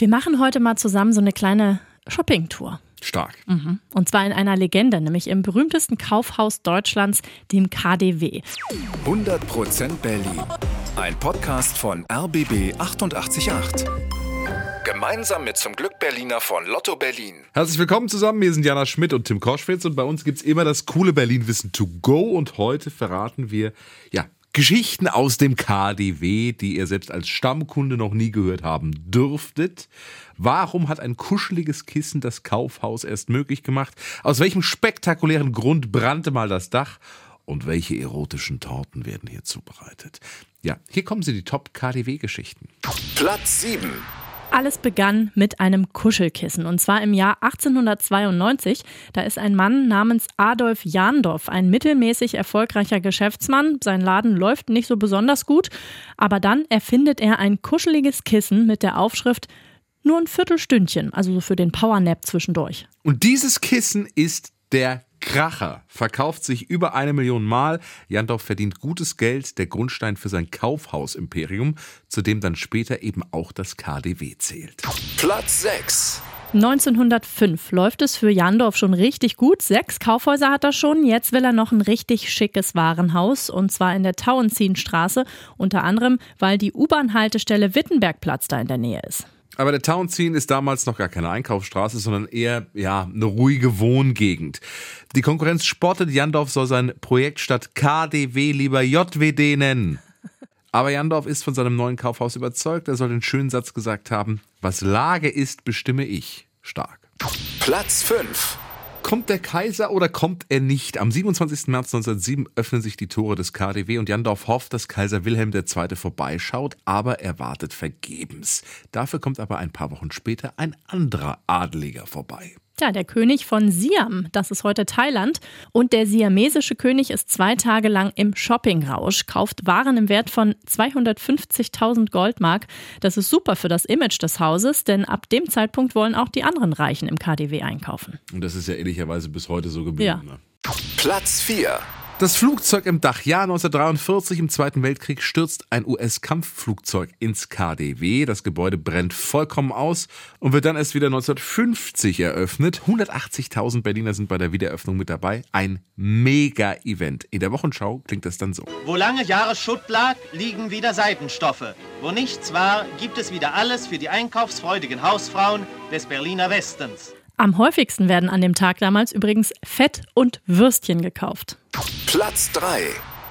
Wir machen heute mal zusammen so eine kleine Shopping-Tour. Stark. Mhm. Und zwar in einer Legende, nämlich im berühmtesten Kaufhaus Deutschlands, dem KDW. 100% Berlin. Ein Podcast von RBB 888. Gemeinsam mit zum Glück Berliner von Lotto Berlin. Herzlich willkommen zusammen. Wir sind Jana Schmidt und Tim Koschwitz und bei uns gibt es immer das coole Berlin-Wissen to go und heute verraten wir, ja, Geschichten aus dem KDW, die ihr selbst als Stammkunde noch nie gehört haben dürftet. Warum hat ein kuscheliges Kissen das Kaufhaus erst möglich gemacht? Aus welchem spektakulären Grund brannte mal das Dach? Und welche erotischen Torten werden hier zubereitet? Ja, hier kommen sie, die Top-KDW-Geschichten. Platz 7. Alles begann mit einem Kuschelkissen und zwar im Jahr 1892. Da ist ein Mann namens Adolf Jandorf, ein mittelmäßig erfolgreicher Geschäftsmann. Sein Laden läuft nicht so besonders gut, aber dann erfindet er ein kuscheliges Kissen mit der Aufschrift nur ein Viertelstündchen, also so für den Powernap zwischendurch. Und dieses Kissen ist der Kracher verkauft sich über eine Million Mal. Jandorf verdient gutes Geld, der Grundstein für sein Kaufhaus-Imperium, zu dem dann später eben auch das KDW zählt. Platz 6. 1905 läuft es für Jandorf schon richtig gut. Sechs Kaufhäuser hat er schon. Jetzt will er noch ein richtig schickes Warenhaus und zwar in der Tauentzienstraße. Unter anderem, weil die U-Bahn-Haltestelle Wittenbergplatz da in der Nähe ist. Aber der Townsien ist damals noch gar keine Einkaufsstraße, sondern eher ja eine ruhige Wohngegend. Die Konkurrenz spottet, Jandorf soll sein Projekt statt KDW lieber JWD nennen. Aber Jandorf ist von seinem neuen Kaufhaus überzeugt. Er soll den schönen Satz gesagt haben: Was Lage ist, bestimme ich. Stark. Platz 5. Kommt der Kaiser oder kommt er nicht? Am 27. März 1907 öffnen sich die Tore des KDW und Jandorf hofft, dass Kaiser Wilhelm II. vorbeischaut, aber er wartet vergebens. Dafür kommt aber ein paar Wochen später ein anderer Adeliger vorbei. Ja, der König von Siam, das ist heute Thailand. Und der siamesische König ist zwei Tage lang im Shoppingrausch, kauft Waren im Wert von 250.000 Goldmark. Das ist super für das Image des Hauses, denn ab dem Zeitpunkt wollen auch die anderen Reichen im KDW einkaufen. Und das ist ja ehrlicherweise bis heute so geblieben. Ja. Ne? Platz 4. Das Flugzeug im Dach. Jahr 1943 im Zweiten Weltkrieg stürzt ein US-Kampfflugzeug ins KDW. Das Gebäude brennt vollkommen aus und wird dann erst wieder 1950 eröffnet. 180.000 Berliner sind bei der Wiedereröffnung mit dabei. Ein Mega-Event. In der Wochenschau klingt das dann so. Wo lange Jahre Schutt lag, liegen wieder Seidenstoffe. Wo nichts war, gibt es wieder alles für die einkaufsfreudigen Hausfrauen des Berliner Westens. Am häufigsten werden an dem Tag damals übrigens Fett und Würstchen gekauft. Platz 3.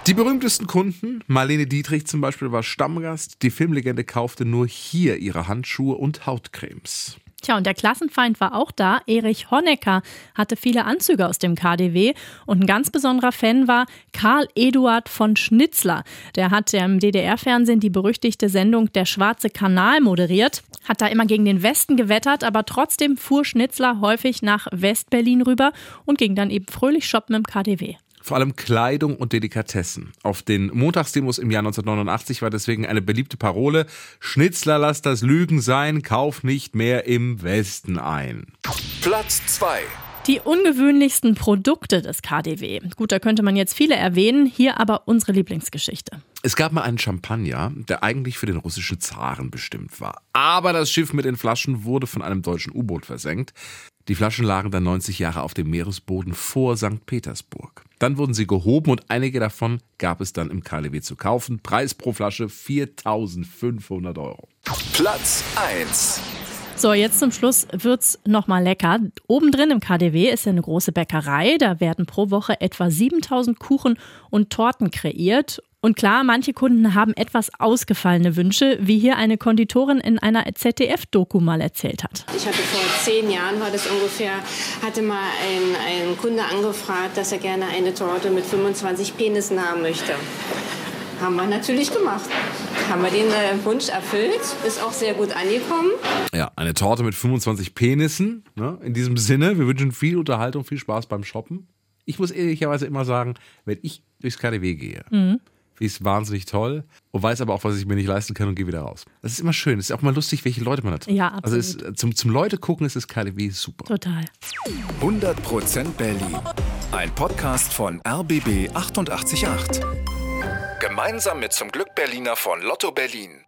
Die berühmtesten Kunden, Marlene Dietrich zum Beispiel war Stammgast, die Filmlegende kaufte nur hier ihre Handschuhe und Hautcremes. Tja, und der Klassenfeind war auch da. Erich Honecker hatte viele Anzüge aus dem KDW und ein ganz besonderer Fan war Karl Eduard von Schnitzler. Der hat im DDR-Fernsehen die berüchtigte Sendung Der Schwarze Kanal moderiert, hat da immer gegen den Westen gewettert, aber trotzdem fuhr Schnitzler häufig nach Westberlin rüber und ging dann eben fröhlich shoppen im KDW vor allem Kleidung und Delikatessen. Auf den Montagsdemos im Jahr 1989 war deswegen eine beliebte Parole: Schnitzler, lass das Lügen sein, kauf nicht mehr im Westen ein. Platz 2 die ungewöhnlichsten Produkte des KDW. Gut, da könnte man jetzt viele erwähnen, hier aber unsere Lieblingsgeschichte. Es gab mal einen Champagner, der eigentlich für den russischen Zaren bestimmt war. Aber das Schiff mit den Flaschen wurde von einem deutschen U-Boot versenkt. Die Flaschen lagen dann 90 Jahre auf dem Meeresboden vor St. Petersburg. Dann wurden sie gehoben und einige davon gab es dann im KDW zu kaufen. Preis pro Flasche 4500 Euro. Platz 1. So, jetzt zum Schluss wird's nochmal lecker. Obendrin im KDW ist ja eine große Bäckerei. Da werden pro Woche etwa 7000 Kuchen und Torten kreiert. Und klar, manche Kunden haben etwas ausgefallene Wünsche, wie hier eine Konditorin in einer ZDF-Doku mal erzählt hat. Ich hatte vor zehn Jahren, war das ungefähr, hatte mal ein, ein Kunde angefragt, dass er gerne eine Torte mit 25 Penissen haben möchte. Haben wir natürlich gemacht. Haben wir den äh, Wunsch erfüllt, ist auch sehr gut angekommen. Ja, eine Torte mit 25 Penissen. Ne? In diesem Sinne, wir wünschen viel Unterhaltung, viel Spaß beim Shoppen. Ich muss ehrlicherweise immer sagen, wenn ich durchs KDW gehe, mhm. Finde es wahnsinnig toll und weiß aber auch, was ich mir nicht leisten kann und gehe wieder raus. Das ist immer schön. Es ist auch mal lustig, welche Leute man hat. Ja, absolut. Also ist, zum, zum Leute gucken ist das KDW super. Total. 100% Berlin. Ein Podcast von RBB 888. Gemeinsam mit zum Glück Berliner von Lotto Berlin.